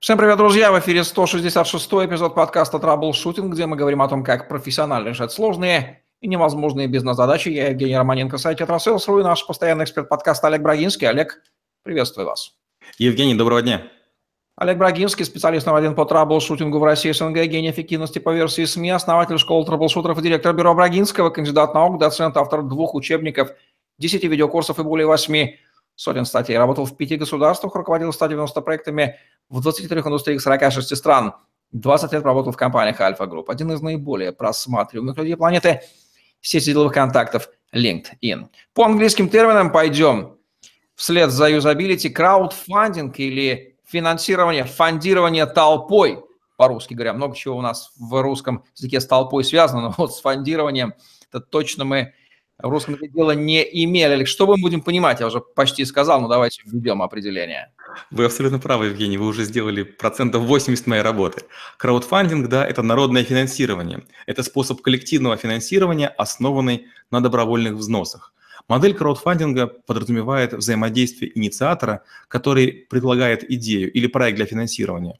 Всем привет, друзья! В эфире 166 эпизод подкаста «Траблшутинг», где мы говорим о том, как профессионально решать сложные и невозможные бизнес-задачи. Я Евгений Романенко, сайт «Тетрасейлс.ру» и наш постоянный эксперт подкаста Олег Брагинский. Олег, приветствую вас. Евгений, доброго дня. Олег Брагинский, специалист номер один по траблшутингу в России СНГ, гений эффективности по версии СМИ, основатель школы траблшутеров и директор бюро Брагинского, кандидат наук, доцент, автор двух учебников, 10 видеокурсов и более 8 сотен статей. Работал в пяти государствах, руководил 190 проектами в 23 индустриях 46 стран. 20 лет работал в компаниях Альфа Групп. Один из наиболее просматриваемых людей планеты – сети деловых контактов LinkedIn. По английским терминам пойдем вслед за юзабилити краудфандинг или финансирование, фондирование толпой. По-русски говоря, много чего у нас в русском языке с толпой связано, но вот с фондированием это точно мы в русском дела не имели. Что мы будем понимать? Я уже почти сказал, но давайте введем определение. Вы абсолютно правы, Евгений, вы уже сделали процентов 80 моей работы. Краудфандинг, да, это народное финансирование. Это способ коллективного финансирования, основанный на добровольных взносах. Модель краудфандинга подразумевает взаимодействие инициатора, который предлагает идею или проект для финансирования,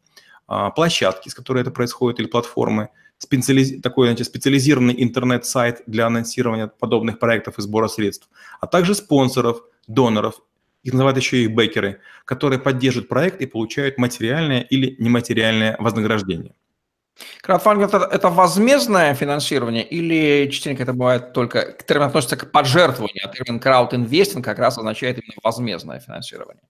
площадки, с которой это происходит, или платформы, специализ... такой знаете, специализированный интернет-сайт для анонсирования подобных проектов и сбора средств, а также спонсоров, доноров их называют еще и бекеры, которые поддерживают проект и получают материальное или нематериальное вознаграждение. Краудфандинг это, это возмездное финансирование или частенько это бывает только, термин относится к пожертвованию, а термин краудинвестинг как раз означает именно возмездное финансирование?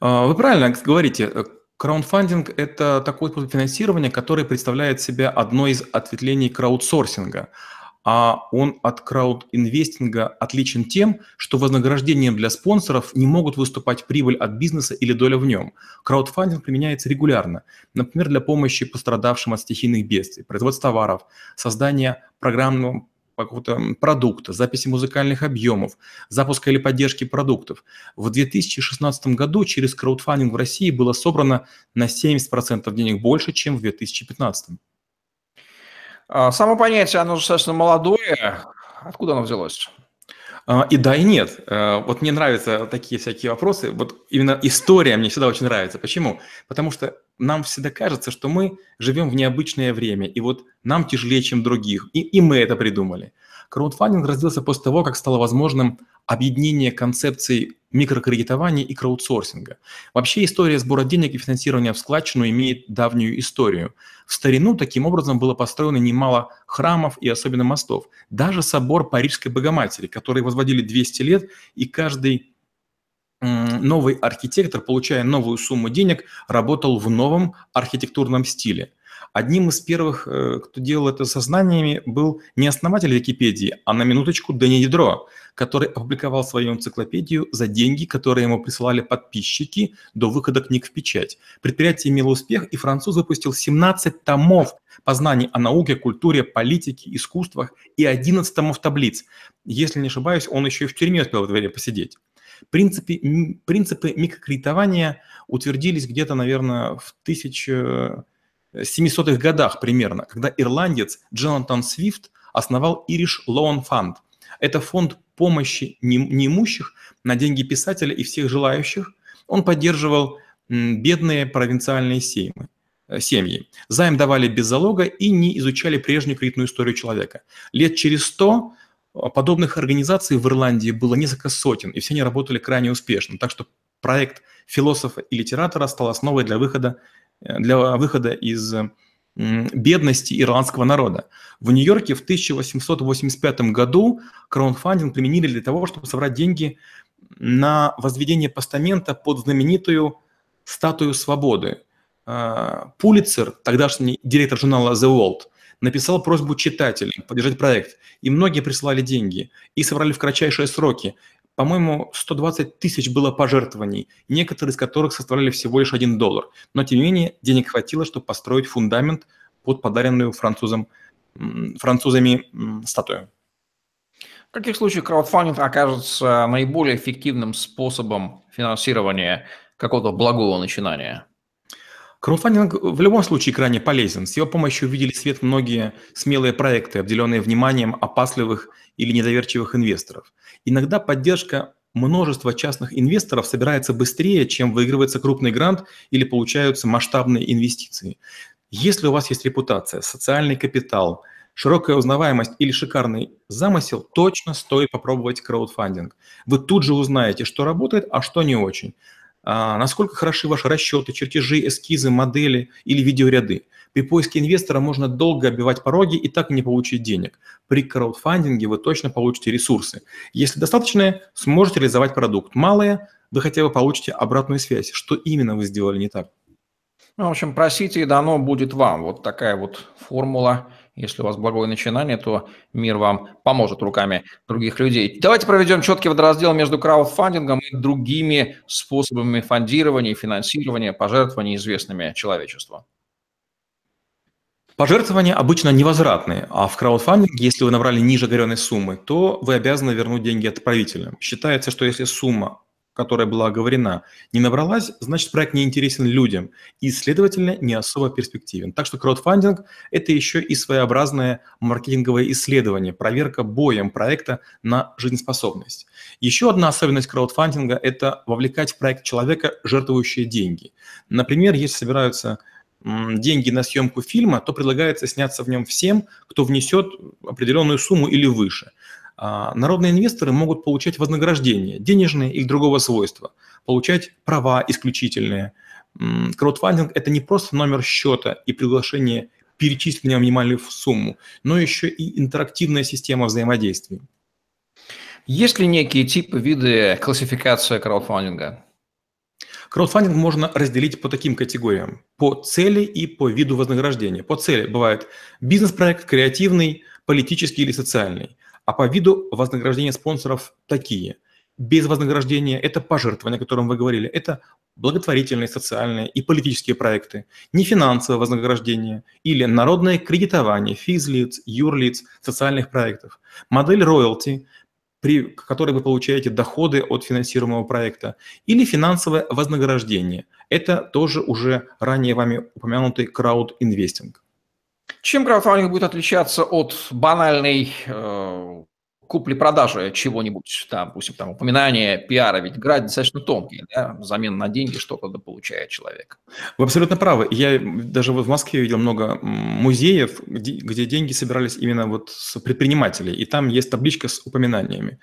А, вы правильно говорите. Краундфандинг – это такой способ финансирования, который представляет себя одной из ответвлений краудсорсинга – а он от краудинвестинга отличен тем, что вознаграждением для спонсоров не могут выступать прибыль от бизнеса или доля в нем. Краудфандинг применяется регулярно, например, для помощи пострадавшим от стихийных бедствий, производства товаров, создания программного какого-то продукта, записи музыкальных объемов, запуска или поддержки продуктов. В 2016 году через краудфандинг в России было собрано на 70% денег больше, чем в 2015. А, само понятие, оно достаточно молодое. Откуда оно взялось? А, и да, и нет. А, вот мне нравятся такие всякие вопросы. Вот именно история мне всегда очень нравится. Почему? Потому что нам всегда кажется, что мы живем в необычное время, и вот нам тяжелее, чем других. И, и мы это придумали. Краудфандинг родился после того, как стало возможным объединение концепций микрокредитования и краудсорсинга. Вообще история сбора денег и финансирования в складчину имеет давнюю историю. В старину таким образом было построено немало храмов и особенно мостов. Даже собор Парижской Богоматери, который возводили 200 лет, и каждый новый архитектор, получая новую сумму денег, работал в новом архитектурном стиле – Одним из первых, э, кто делал это со знаниями, был не основатель Википедии, а на минуточку Дэнни Ядро, который опубликовал свою энциклопедию за деньги, которые ему присылали подписчики до выхода книг в печать. Предприятие имело успех, и француз выпустил 17 томов познаний о науке, культуре, политике, искусствах и 11 томов таблиц. Если не ошибаюсь, он еще и в тюрьме успел в время посидеть. Принципы, принципы микрокредитования утвердились где-то, наверное, в 1000 700-х годах примерно, когда ирландец Джонатан Свифт основал Irish Loan Fund. Это фонд помощи неимущих на деньги писателя и всех желающих. Он поддерживал бедные провинциальные семьи. Э, семьи. Займ давали без залога и не изучали прежнюю кредитную историю человека. Лет через сто подобных организаций в Ирландии было несколько сотен, и все они работали крайне успешно. Так что проект философа и литератора стал основой для выхода для выхода из бедности ирландского народа. В Нью-Йорке в 1885 году краудфандинг применили для того, чтобы собрать деньги на возведение постамента под знаменитую статую свободы. А, Пулицер, тогдашний директор журнала The World, написал просьбу читателям поддержать проект, и многие присылали деньги, и собрали в кратчайшие сроки по-моему, 120 тысяч было пожертвований, некоторые из которых составляли всего лишь 1 доллар. Но, тем не менее, денег хватило, чтобы построить фундамент под подаренную французам, французами статую. В каких случаях краудфандинг окажется наиболее эффективным способом финансирования какого-то благого начинания? Краудфандинг в любом случае крайне полезен. С его помощью увидели свет многие смелые проекты, обделенные вниманием опасливых или недоверчивых инвесторов. Иногда поддержка множество частных инвесторов собирается быстрее, чем выигрывается крупный грант или получаются масштабные инвестиции. Если у вас есть репутация, социальный капитал, широкая узнаваемость или шикарный замысел, точно стоит попробовать краудфандинг. Вы тут же узнаете, что работает, а что не очень. А, насколько хороши ваши расчеты, чертежи, эскизы, модели или видеоряды. При поиске инвестора можно долго оббивать пороги и так и не получить денег. При краудфандинге вы точно получите ресурсы. Если достаточные, сможете реализовать продукт. Малые, вы хотя бы получите обратную связь, что именно вы сделали не так. Ну, в общем, просите, и дано будет вам. Вот такая вот формула. Если у вас благое начинание, то мир вам поможет руками других людей. Давайте проведем четкий водораздел между краудфандингом и другими способами фондирования, финансирования, пожертвований, известными человечеству. Пожертвования обычно невозвратные, а в краудфандинге, если вы набрали ниже оговоренной суммы, то вы обязаны вернуть деньги отправителям. Считается, что если сумма которая была оговорена, не набралась, значит проект не интересен людям и, следовательно, не особо перспективен. Так что краудфандинг – это еще и своеобразное маркетинговое исследование, проверка боем проекта на жизнеспособность. Еще одна особенность краудфандинга – это вовлекать в проект человека, жертвующие деньги. Например, если собираются деньги на съемку фильма, то предлагается сняться в нем всем, кто внесет определенную сумму или выше – народные инвесторы могут получать вознаграждение, денежные или другого свойства, получать права исключительные. Краудфандинг – это не просто номер счета и приглашение перечислить минимальную сумму, но еще и интерактивная система взаимодействия. Есть ли некие типы, виды классификации краудфандинга? Краудфандинг можно разделить по таким категориям. По цели и по виду вознаграждения. По цели бывает бизнес-проект, креативный, политический или социальный. А по виду вознаграждения спонсоров такие. Без вознаграждения – это пожертвования, о котором вы говорили, это благотворительные, социальные и политические проекты, не финансовое вознаграждение или народное кредитование физлиц, юрлиц, социальных проектов. Модель роялти, при которой вы получаете доходы от финансируемого проекта, или финансовое вознаграждение. Это тоже уже ранее вами упомянутый краудинвестинг. Чем краудфандинг будет отличаться от банальной э, купли-продажи чего-нибудь, там, допустим, там, упоминание пиара, ведь град достаточно тонкий, да, взамен на деньги что-то получает человек. Вы абсолютно правы. Я даже вот в Москве видел много музеев, где, где деньги собирались именно вот с предпринимателей, и там есть табличка с упоминаниями.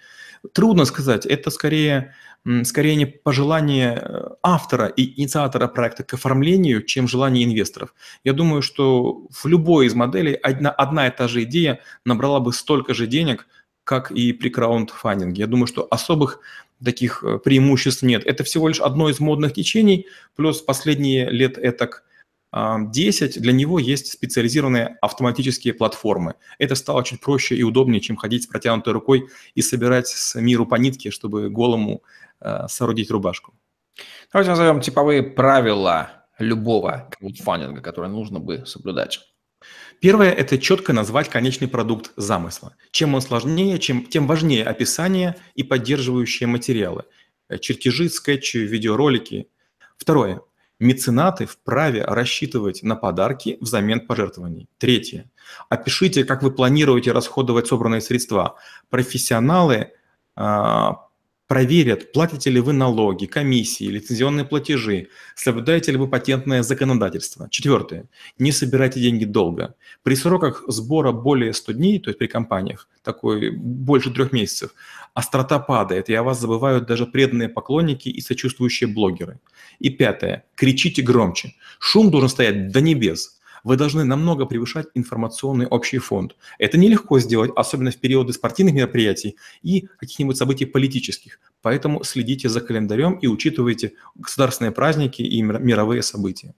Трудно сказать, это скорее скорее не пожелание э, автора и инициатора проекта к оформлению, чем желание инвесторов. Я думаю, что в любой из моделей одна, одна и та же идея набрала бы столько же денег, как и при краундфандинге. Я думаю, что особых таких э, преимуществ нет. Это всего лишь одно из модных течений, плюс последние лет этак 10, для него есть специализированные автоматические платформы. Это стало чуть проще и удобнее, чем ходить с протянутой рукой и собирать с миру по нитке, чтобы голому Э, соорудить рубашку. Давайте назовем типовые правила любого краудфандинга, которые нужно бы соблюдать. Первое – это четко назвать конечный продукт замысла. Чем он сложнее, чем, тем важнее описание и поддерживающие материалы. Э, чертежи, скетчи, видеоролики. Второе. Меценаты вправе рассчитывать на подарки взамен пожертвований. Третье. Опишите, как вы планируете расходовать собранные средства. Профессионалы а, проверят, платите ли вы налоги, комиссии, лицензионные платежи, соблюдаете ли вы патентное законодательство. Четвертое. Не собирайте деньги долго. При сроках сбора более 100 дней, то есть при компаниях, такой больше трех месяцев, острота падает, и о вас забывают даже преданные поклонники и сочувствующие блогеры. И пятое. Кричите громче. Шум должен стоять до небес вы должны намного превышать информационный общий фонд. Это нелегко сделать, особенно в периоды спортивных мероприятий и каких-нибудь событий политических. Поэтому следите за календарем и учитывайте государственные праздники и мировые события.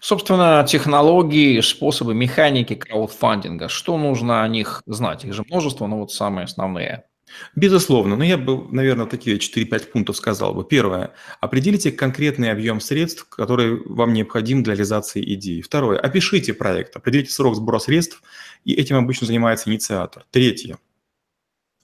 Собственно, технологии, способы, механики краудфандинга. Что нужно о них знать? Их же множество, но вот самые основные. Безусловно, но я бы, наверное, такие 4-5 пунктов сказал бы. Первое. Определите конкретный объем средств, который вам необходим для реализации идеи. Второе. Опишите проект, определите срок сбора средств, и этим обычно занимается инициатор. Третье.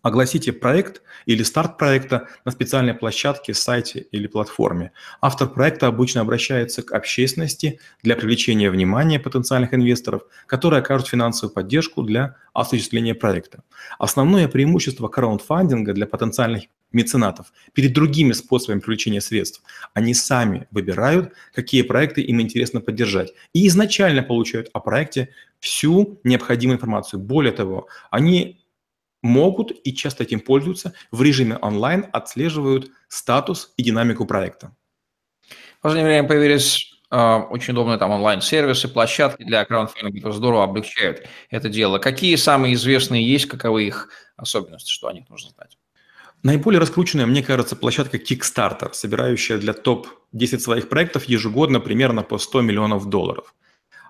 Огласите проект или старт проекта на специальной площадке, сайте или платформе. Автор проекта обычно обращается к общественности для привлечения внимания потенциальных инвесторов, которые окажут финансовую поддержку для осуществления проекта. Основное преимущество краундфандинга для потенциальных меценатов, перед другими способами привлечения средств. Они сами выбирают, какие проекты им интересно поддержать. И изначально получают о проекте всю необходимую информацию. Более того, они могут и часто этим пользуются в режиме онлайн, отслеживают статус и динамику проекта. В последнее время появились э, очень удобные там онлайн-сервисы, площадки для краундфандинга, которые здорово облегчают это дело. Какие самые известные есть, каковы их особенности, что о них нужно знать? Наиболее раскрученная, мне кажется, площадка Kickstarter, собирающая для топ-10 своих проектов ежегодно примерно по 100 миллионов долларов.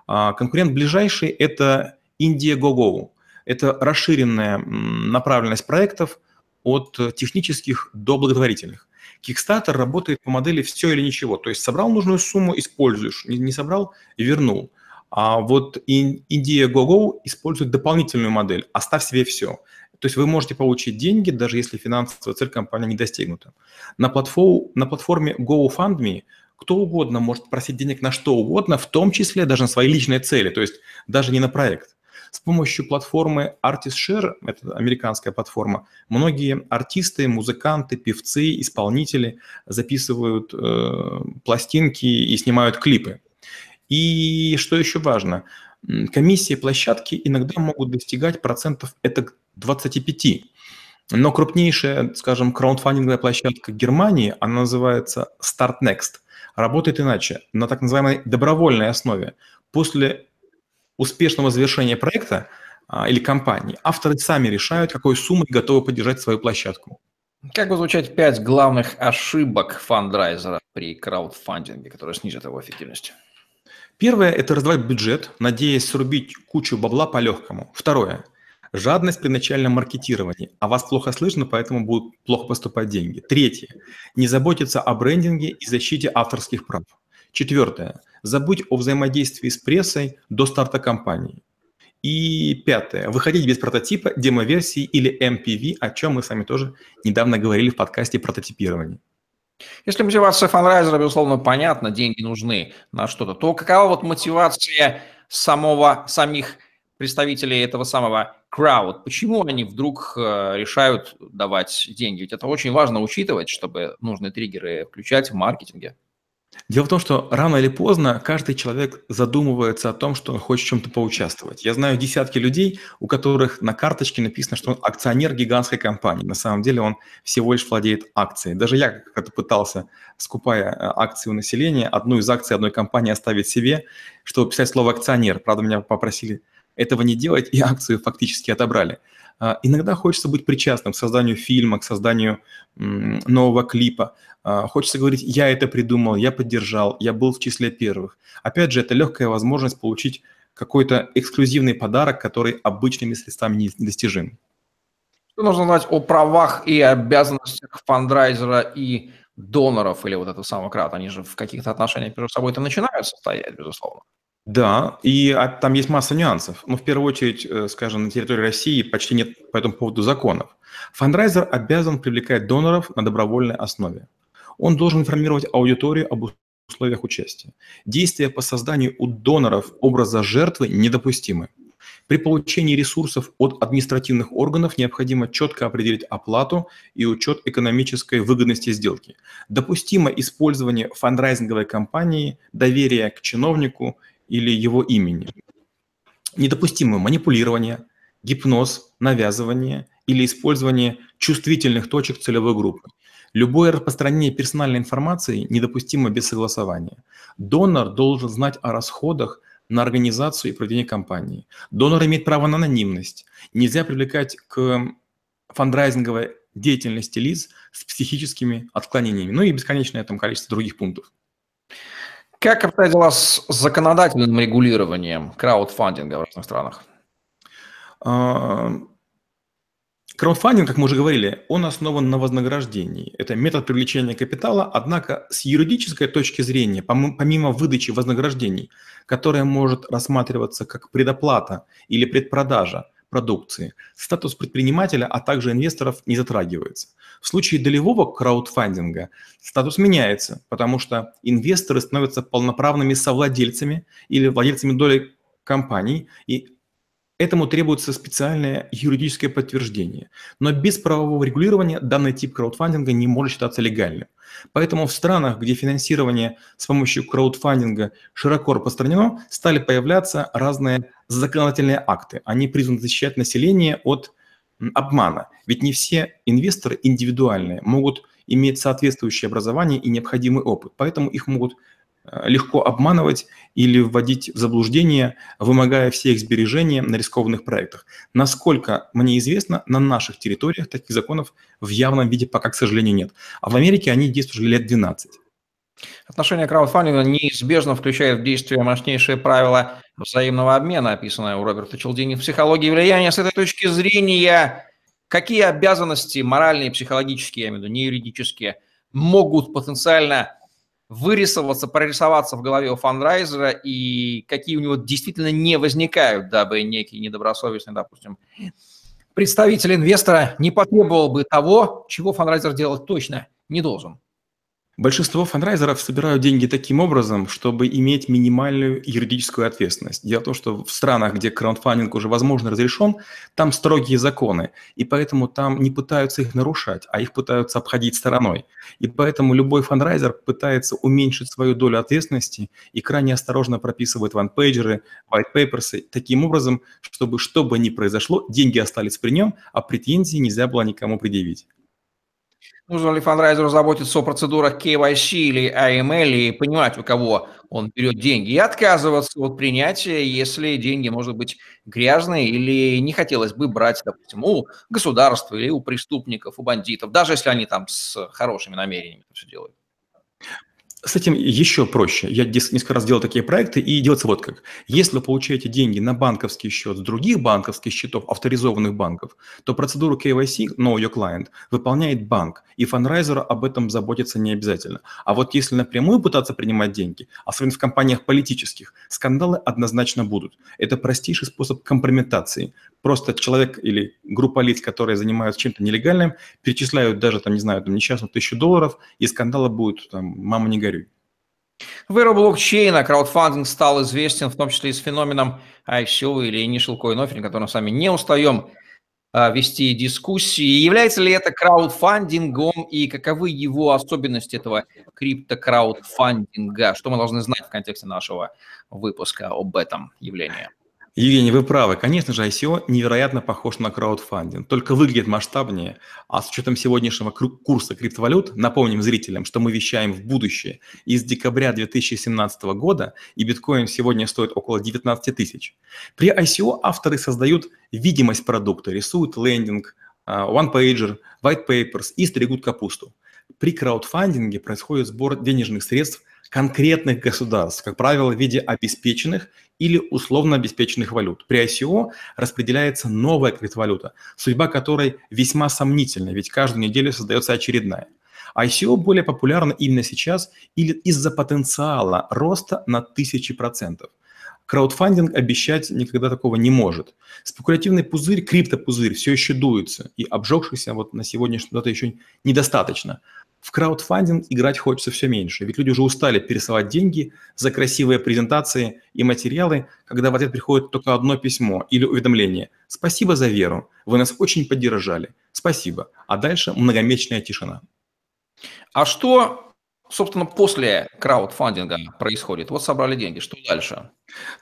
А конкурент ближайший – это Indiegogo. Это расширенная направленность проектов от технических до благотворительных. Kickstarter работает по модели «все или ничего». То есть собрал нужную сумму – используешь, не собрал – вернул. А вот Indiegogo использует дополнительную модель «оставь себе все». То есть вы можете получить деньги, даже если финансовая цель компании не достигнута. На, платформ, на платформе GoFundMe кто угодно может просить денег на что угодно, в том числе даже на свои личные цели, то есть даже не на проект. С помощью платформы ArtistShare, это американская платформа, многие артисты, музыканты, певцы, исполнители записывают э, пластинки и снимают клипы. И что еще важно, комиссии площадки иногда могут достигать процентов это 25. Но крупнейшая, скажем, краундфандинговая площадка Германии, она называется Start Next, работает иначе, на так называемой добровольной основе. После успешного завершения проекта а, или кампании авторы сами решают, какой суммой готовы поддержать свою площадку. Как бы звучать пять главных ошибок фандрайзера при краудфандинге, которые снизят его эффективность? Первое – это раздавать бюджет, надеясь срубить кучу бабла по-легкому. Второе – Жадность при начальном маркетировании. А вас плохо слышно, поэтому будут плохо поступать деньги. Третье. Не заботиться о брендинге и защите авторских прав. Четвертое. Забудь о взаимодействии с прессой до старта кампании. И пятое. Выходить без прототипа, демоверсии или MPV, о чем мы с вами тоже недавно говорили в подкасте прототипирования. Если мотивация фанрайзера, безусловно, понятна, деньги нужны на что-то, то какова вот мотивация самого, самих представителей этого самого crowd, почему они вдруг э, решают давать деньги? Ведь это очень важно учитывать, чтобы нужные триггеры включать в маркетинге. Дело в том, что рано или поздно каждый человек задумывается о том, что он хочет в чем-то поучаствовать. Я знаю десятки людей, у которых на карточке написано, что он акционер гигантской компании. На самом деле он всего лишь владеет акцией. Даже я как-то пытался, скупая э, акции у населения, одну из акций одной компании оставить себе, чтобы писать слово акционер. Правда, меня попросили этого не делать, и акцию фактически отобрали. А, иногда хочется быть причастным к созданию фильма, к созданию нового клипа. А, хочется говорить, я это придумал, я поддержал, я был в числе первых. Опять же, это легкая возможность получить какой-то эксклюзивный подарок, который обычными средствами не достижим. Что нужно знать о правах и обязанностях фандрайзера и доноров или вот этого самого крат? Они же в каких-то отношениях между собой это начинают состоять, безусловно. Да, и а, там есть масса нюансов. Ну, в первую очередь, э, скажем, на территории России почти нет по этому поводу законов. Фандрайзер обязан привлекать доноров на добровольной основе. Он должен информировать аудиторию об условиях участия. Действия по созданию у доноров образа жертвы недопустимы. При получении ресурсов от административных органов необходимо четко определить оплату и учет экономической выгодности сделки. Допустимо использование фандрайзинговой кампании, доверие к чиновнику или его имени. Недопустимо манипулирование, гипноз, навязывание или использование чувствительных точек целевой группы. Любое распространение персональной информации недопустимо без согласования. Донор должен знать о расходах на организацию и проведение кампании. Донор имеет право на анонимность. Нельзя привлекать к фандрайзинговой деятельности лиц с психическими отклонениями. Ну и бесконечное там количество других пунктов. Как обстоят дела с законодательным регулированием краудфандинга в разных странах? А, краудфандинг, как мы уже говорили, он основан на вознаграждении. Это метод привлечения капитала, однако с юридической точки зрения, помимо выдачи вознаграждений, которая может рассматриваться как предоплата или предпродажа, продукции. Статус предпринимателя, а также инвесторов не затрагивается. В случае долевого краудфандинга статус меняется, потому что инвесторы становятся полноправными совладельцами или владельцами доли компаний, и Этому требуется специальное юридическое подтверждение. Но без правового регулирования данный тип краудфандинга не может считаться легальным. Поэтому в странах, где финансирование с помощью краудфандинга широко распространено, стали появляться разные законодательные акты. Они призваны защищать население от обмана. Ведь не все инвесторы индивидуальные могут иметь соответствующее образование и необходимый опыт. Поэтому их могут Э, легко обманывать или вводить в заблуждение, вымогая все их сбережения на рискованных проектах. Насколько мне известно, на наших территориях таких законов в явном виде пока, к сожалению, нет. А в Америке они действуют уже лет 12. Отношение краудфандинга неизбежно включает в действие мощнейшие правила взаимного обмена, описанное у Роберта Челдини в «Психологии влияния». С этой точки зрения, какие обязанности моральные психологические, я имею в виду, не юридические, могут потенциально вырисоваться, прорисоваться в голове у фандрайзера и какие у него действительно не возникают, дабы некий недобросовестный, допустим, представитель инвестора не потребовал бы того, чего фандрайзер делать точно не должен. Большинство фандрайзеров собирают деньги таким образом, чтобы иметь минимальную юридическую ответственность. Дело в том, что в странах, где краудфандинг уже возможно разрешен, там строгие законы, и поэтому там не пытаются их нарушать, а их пытаются обходить стороной. И поэтому любой фандрайзер пытается уменьшить свою долю ответственности и крайне осторожно прописывает one-pager ы, white papers таким образом, чтобы что бы ни произошло, деньги остались при нем, а претензии нельзя было никому предъявить. Нужно ли фандрайзеру заботиться о процедурах KYC или AML и понимать, у кого он берет деньги, и отказываться от принятия, если деньги, может быть, грязные или не хотелось бы брать, допустим, у государства или у преступников, у бандитов, даже если они там с хорошими намерениями это все делают. С этим еще проще. Я несколько раз делал такие проекты, и делается вот как. Если вы получаете деньги на банковский счет с других банковских счетов, авторизованных банков, то процедуру KYC, Know Your Client, выполняет банк, и фанрайзеру об этом заботиться не обязательно. А вот если напрямую пытаться принимать деньги, особенно в компаниях политических, скандалы однозначно будут. Это простейший способ компрометации. Просто человек или группа лиц, которые занимаются чем-то нелегальным, перечисляют даже, там, не знаю, там, несчастную тысячу долларов, и скандала будет, там, мама не горюй. В эру блокчейна краудфандинг стал известен в том числе и с феноменом ICO или Initial Coin Offering, которым с вами не устаем а, вести дискуссии. Является ли это краудфандингом и каковы его особенности этого крипто-краудфандинга? Что мы должны знать в контексте нашего выпуска об этом явлении? Евгений, вы правы. Конечно же, ICO невероятно похож на краудфандинг, только выглядит масштабнее. А с учетом сегодняшнего курса криптовалют, напомним зрителям, что мы вещаем в будущее. Из декабря 2017 года и биткоин сегодня стоит около 19 тысяч. При ICO авторы создают видимость продукта, рисуют лендинг, а, one-pager, white papers и стригут капусту. При краудфандинге происходит сбор денежных средств конкретных государств, как правило, в виде обеспеченных или условно обеспеченных валют. При ICO распределяется новая криптовалюта, судьба которой весьма сомнительна, ведь каждую неделю создается очередная. ICO более популярно именно сейчас или из-за потенциала роста на тысячи процентов. Краудфандинг обещать никогда такого не может. Спекулятивный пузырь, криптопузырь все еще дуется, и обжегшихся вот на сегодняшний дату еще недостаточно. В краудфандинг играть хочется все меньше, ведь люди уже устали пересылать деньги за красивые презентации и материалы, когда в ответ приходит только одно письмо или уведомление. Спасибо за веру, вы нас очень поддержали. Спасибо. А дальше многомесячная тишина. А что собственно, после краудфандинга происходит? Вот собрали деньги, что дальше?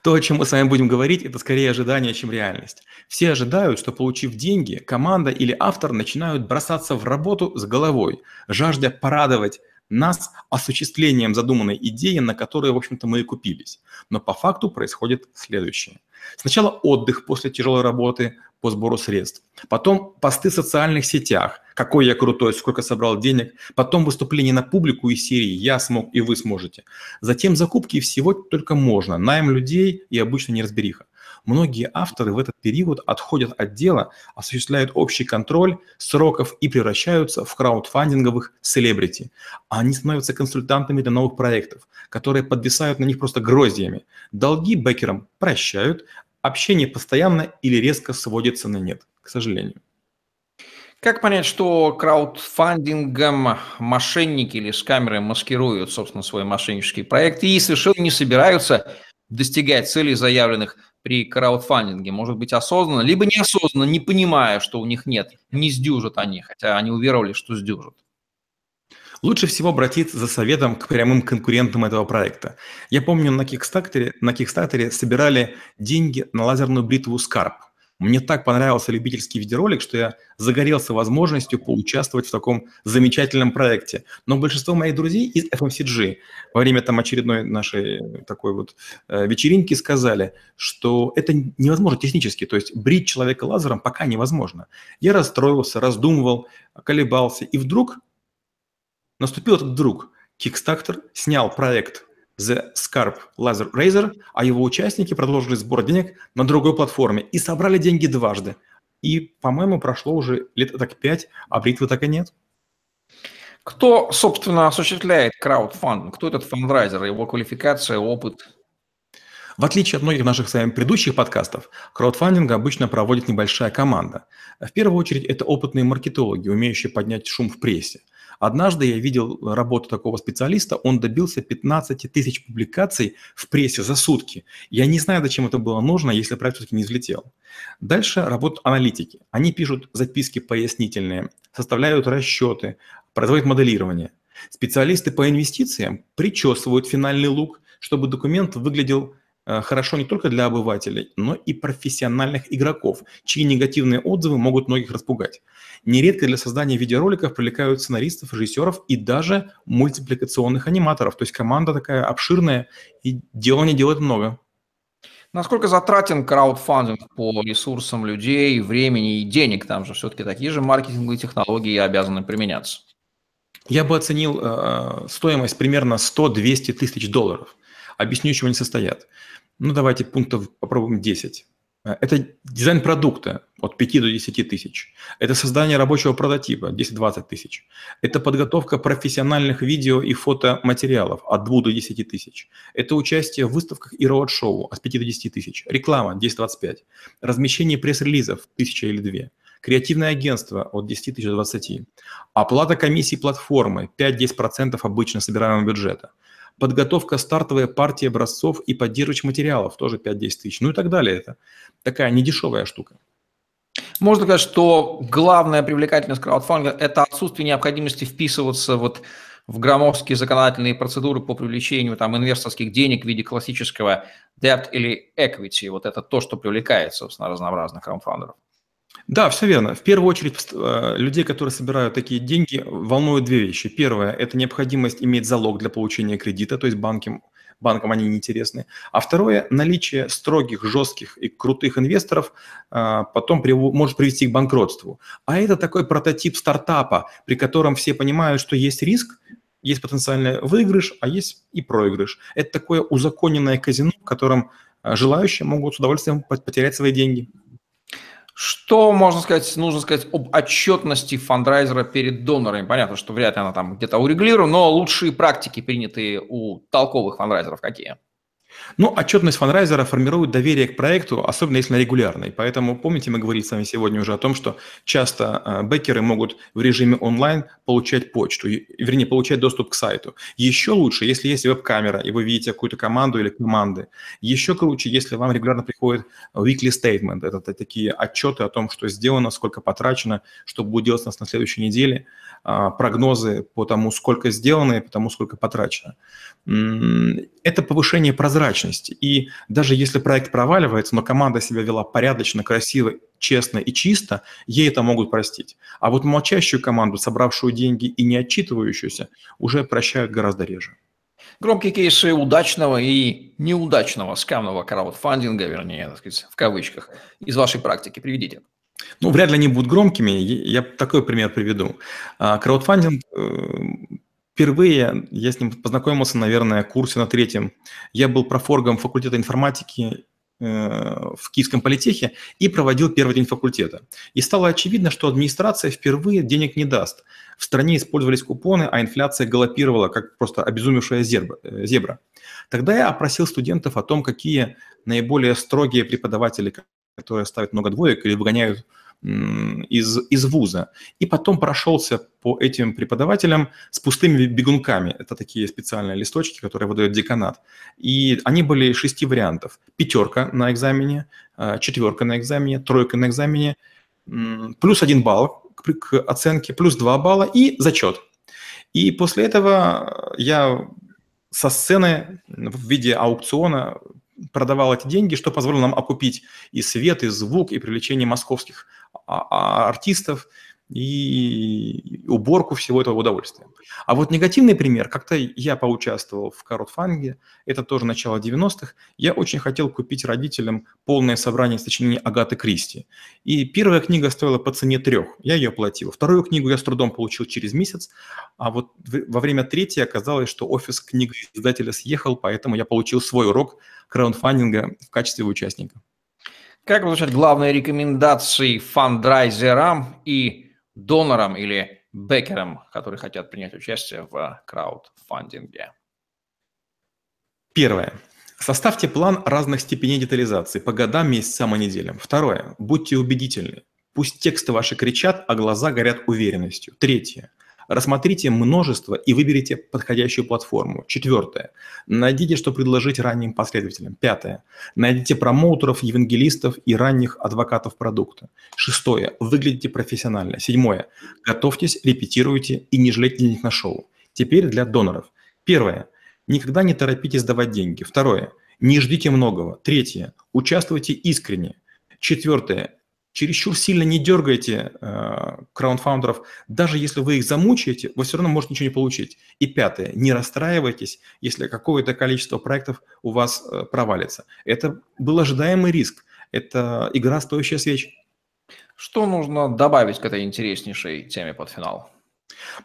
То, о чем мы с вами будем говорить, это скорее ожидание, чем реальность. Все ожидают, что получив деньги, команда или автор начинают бросаться в работу с головой, жаждя порадовать нас осуществлением задуманной идеи, на которую, в общем-то, мы и купились. Но по факту происходит следующее. Сначала отдых после тяжелой работы по сбору средств, потом посты в социальных сетях, какой я крутой, сколько собрал денег, потом выступление на публику из серии «Я смог и вы сможете». Затем закупки всего только можно, найм людей и обычно неразбериха. Многие авторы в этот период отходят от дела, осуществляют общий контроль сроков и превращаются в краудфандинговых селебрити. Они становятся консультантами для новых проектов, которые подвисают на них просто гроздьями. Долги бэкерам прощают, общение постоянно или резко сводится на нет, к сожалению. Как понять, что краудфандингом мошенники или скамеры маскируют, собственно, свой мошеннический проект и совершенно не собираются достигать целей, заявленных при краудфандинге? Может быть, осознанно, либо неосознанно, не понимая, что у них нет, не сдюжат они, хотя они уверовали, что сдюжат? Лучше всего обратиться за советом к прямым конкурентам этого проекта. Я помню, на Kickstarter, на Kickstarter собирали деньги на лазерную бритву Scarp. Мне так понравился любительский видеоролик, что я загорелся возможностью поучаствовать в таком замечательном проекте. Но большинство моих друзей из FMCG во время там очередной нашей такой вот э, вечеринки сказали, что это невозможно технически, то есть брить человека лазером пока невозможно. Я расстроился, раздумывал, колебался, и вдруг наступил этот вдруг. Kickstarter снял проект The Scarp Laser Razor, а его участники продолжили сбор денег на другой платформе и собрали деньги дважды. И, по-моему, прошло уже лет так пять, а бритвы так и нет. Кто, собственно, осуществляет краудфандинг? Кто этот фандрайзер, его квалификация, опыт? В отличие от многих наших с вами предыдущих подкастов, краудфандинг обычно проводит небольшая команда. В первую очередь это опытные маркетологи, умеющие поднять шум в прессе – Однажды я видел работу такого специалиста, он добился 15 тысяч публикаций в прессе за сутки. Я не знаю, зачем это было нужно, если проект все-таки не взлетел. Дальше работают аналитики. Они пишут записки пояснительные, составляют расчеты, производят моделирование. Специалисты по инвестициям причесывают финальный лук, чтобы документ выглядел хорошо не только для обывателей, но и профессиональных игроков, чьи негативные отзывы могут многих распугать. Нередко для создания видеороликов привлекают сценаристов, режиссеров и даже мультипликационных аниматоров. То есть команда такая обширная, и дела не делает много. Насколько затратен краудфандинг по ресурсам людей, времени и денег? Там же все-таки такие же маркетинговые технологии обязаны применяться. Я бы оценил э, стоимость примерно 100-200 тысяч долларов. Объясню, чего они состоят. Ну, давайте пунктов попробуем 10. Э, это дизайн продукта от 5 до 10 тысяч. Это создание рабочего прототипа 10-20 тысяч. Это подготовка профессиональных видео и фотоматериалов от 2 до 10 тысяч. Это участие в выставках и роуд-шоу от 5 до 10 тысяч. Реклама 10-25. Размещение пресс-релизов 1000 или 2. Креативное агентство от 10 тысяч до 20. Оплата комиссии платформы 5-10% обычно собираемого бюджета подготовка стартовой партии образцов и поддерживающих материалов, тоже 5-10 тысяч, ну и так далее. Это такая недешевая штука. Можно сказать, что главная привлекательность краудфандинга – это отсутствие необходимости вписываться вот в громоздкие законодательные процедуры по привлечению там, инвесторских денег в виде классического debt или equity. Вот это то, что привлекает, собственно, разнообразных краудфандеров. Да, все верно. В первую очередь э, людей, которые собирают такие деньги, волнуют две вещи. Первое– это необходимость иметь залог для получения кредита, то есть банки, банкам они неинтересны. А второе – наличие строгих, жестких и крутых инвесторов э, потом может привести к банкротству. А это такой прототип стартапа, при котором все понимают, что есть риск, есть потенциальный выигрыш, а есть и проигрыш. Это такое узаконенное казино, в котором э, желающие могут с удовольствием потерять свои деньги. Что можно сказать, нужно сказать об отчетности фандрайзера перед донорами? Понятно, что вряд ли она там где-то урегулирована, но лучшие практики, принятые у толковых фандрайзеров, какие? Ну, отчетность фанрайзера формирует доверие к проекту, особенно если на регулярной. Поэтому, помните, мы говорили с вами сегодня уже о том, что часто э, бэкеры могут в режиме онлайн получать почту, вернее, получать доступ к сайту. Еще лучше, если есть веб-камера, и вы видите какую-то команду или команды. Еще круче, если вам регулярно приходит weekly statement. Это такие отчеты о том, что сделано, сколько потрачено, что будет делать нас на следующей неделе, а, прогнозы по тому, сколько сделано и по тому, сколько потрачено. Это повышение прозрачности. И даже если проект проваливается, но команда себя вела порядочно, красиво, честно и чисто, ей это могут простить. А вот молчащую команду, собравшую деньги и не отчитывающуюся, уже прощают гораздо реже. Громкие кейсы удачного и неудачного скамного краудфандинга, вернее, так сказать, в кавычках, из вашей практики приведите. Ну, вряд ли они будут громкими. Я такой пример приведу. А, краудфандинг э, Впервые я с ним познакомился, наверное, в курсе на третьем. Я был профоргом факультета информатики э, в Киевском политехе и проводил первый день факультета. И стало очевидно, что администрация впервые денег не даст. В стране использовались купоны, а инфляция галопировала, как просто обезумевшая э, зебра. Тогда я опросил студентов о том, какие наиболее строгие преподаватели, которые ставят много двоек или выгоняют из, из вуза. И потом прошелся по этим преподавателям с пустыми бегунками. Это такие специальные листочки, которые выдает деканат. И они были шести вариантов. Пятерка на экзамене, э, четверка на экзамене, тройка на экзамене, плюс один балл к оценке, плюс два балла и зачет. И после этого я со сцены в виде аукциона продавал эти деньги, что позволило нам окупить и свет, и звук, и привлечение московских а, а, артистов, и уборку всего этого удовольствия. А вот негативный пример, как-то я поучаствовал в краудфандинге, это тоже начало 90-х, я очень хотел купить родителям полное собрание сочинений Агаты Кристи. И первая книга стоила по цене трех, я ее платил. Вторую книгу я с трудом получил через месяц, а вот во время третьей оказалось, что офис книги издателя съехал, поэтому я получил свой урок краудфандинга в качестве участника. Как получать главные рекомендации фандрайзерам и донорам или бекерам, которые хотят принять участие в краудфандинге? Первое. Составьте план разных степеней детализации по годам, месяцам и неделям. Второе. Будьте убедительны. Пусть тексты ваши кричат, а глаза горят уверенностью. Третье. Рассмотрите множество и выберите подходящую платформу. Четвертое. Найдите, что предложить ранним последователям. Пятое. Найдите промоутеров, евангелистов и ранних адвокатов продукта. Шестое. Выглядите профессионально. Седьмое. Готовьтесь, репетируйте и не жалейте денег на шоу. Теперь для доноров. Первое. Никогда не торопитесь давать деньги. Второе. Не ждите многого. Третье. Участвуйте искренне. Четвертое чересчур сильно не дергайте э, краундфаундеров, даже если вы их замучаете, вы все равно можете ничего не получить. И пятое, не расстраивайтесь, если какое-то количество проектов у вас э, провалится. Это был ожидаемый риск, это игра стоящая свеч. Что нужно добавить к этой интереснейшей теме под финал?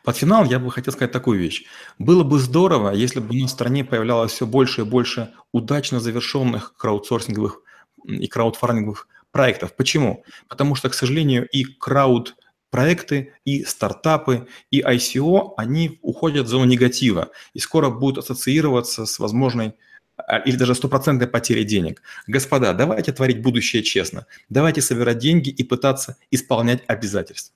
Под финал я бы хотел сказать такую вещь. Было бы здорово, если бы на стране появлялось все больше и больше удачно завершенных краудсорсинговых и краудфандинговых проектов. Почему? Потому что, к сожалению, и крауд проекты, и стартапы, и ICO, они уходят в зону негатива и скоро будут ассоциироваться с возможной а, или даже стопроцентной потерей денег. Господа, давайте творить будущее честно. Давайте собирать деньги и пытаться исполнять обязательства.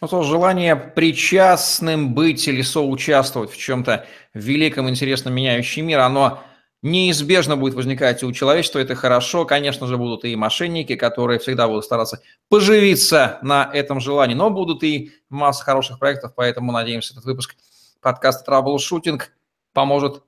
Ну то желание причастным быть или соучаствовать в чем-то великом, интересном, меняющем мир, оно неизбежно будет возникать у человечества, это хорошо. Конечно же, будут и мошенники, которые всегда будут стараться поживиться на этом желании, но будут и масса хороших проектов, поэтому, надеемся, этот выпуск подкаста Troubleshooting поможет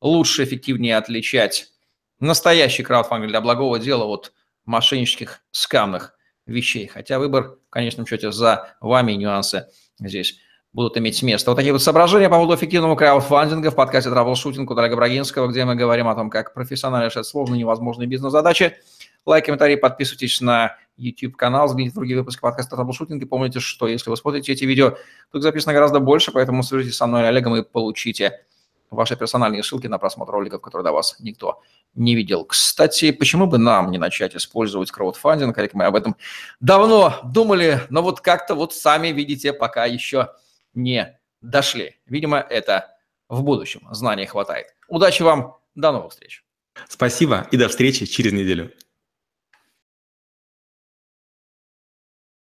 лучше, эффективнее отличать настоящий краудфандинг для благого дела от мошеннических скамных вещей. Хотя выбор в конечном счете за вами, нюансы здесь будут иметь место. Вот такие вот соображения по поводу эффективного краудфандинга в подкасте «Troubleshooting» у Олега Брагинского, где мы говорим о том, как профессионально решать сложные невозможные бизнес-задачи. Лайк, комментарий, подписывайтесь на YouTube-канал, взгляните другие выпуски подкаста «Troubleshooting» и помните, что если вы смотрите эти видео, тут записано гораздо больше, поэтому свяжитесь со мной или Олегом и получите ваши персональные ссылки на просмотр роликов, которые до вас никто не видел. Кстати, почему бы нам не начать использовать краудфандинг? Олег, мы об этом давно думали, но вот как-то вот сами видите, пока еще не дошли. Видимо, это в будущем. Знаний хватает. Удачи вам. До новых встреч. Спасибо и до встречи через неделю.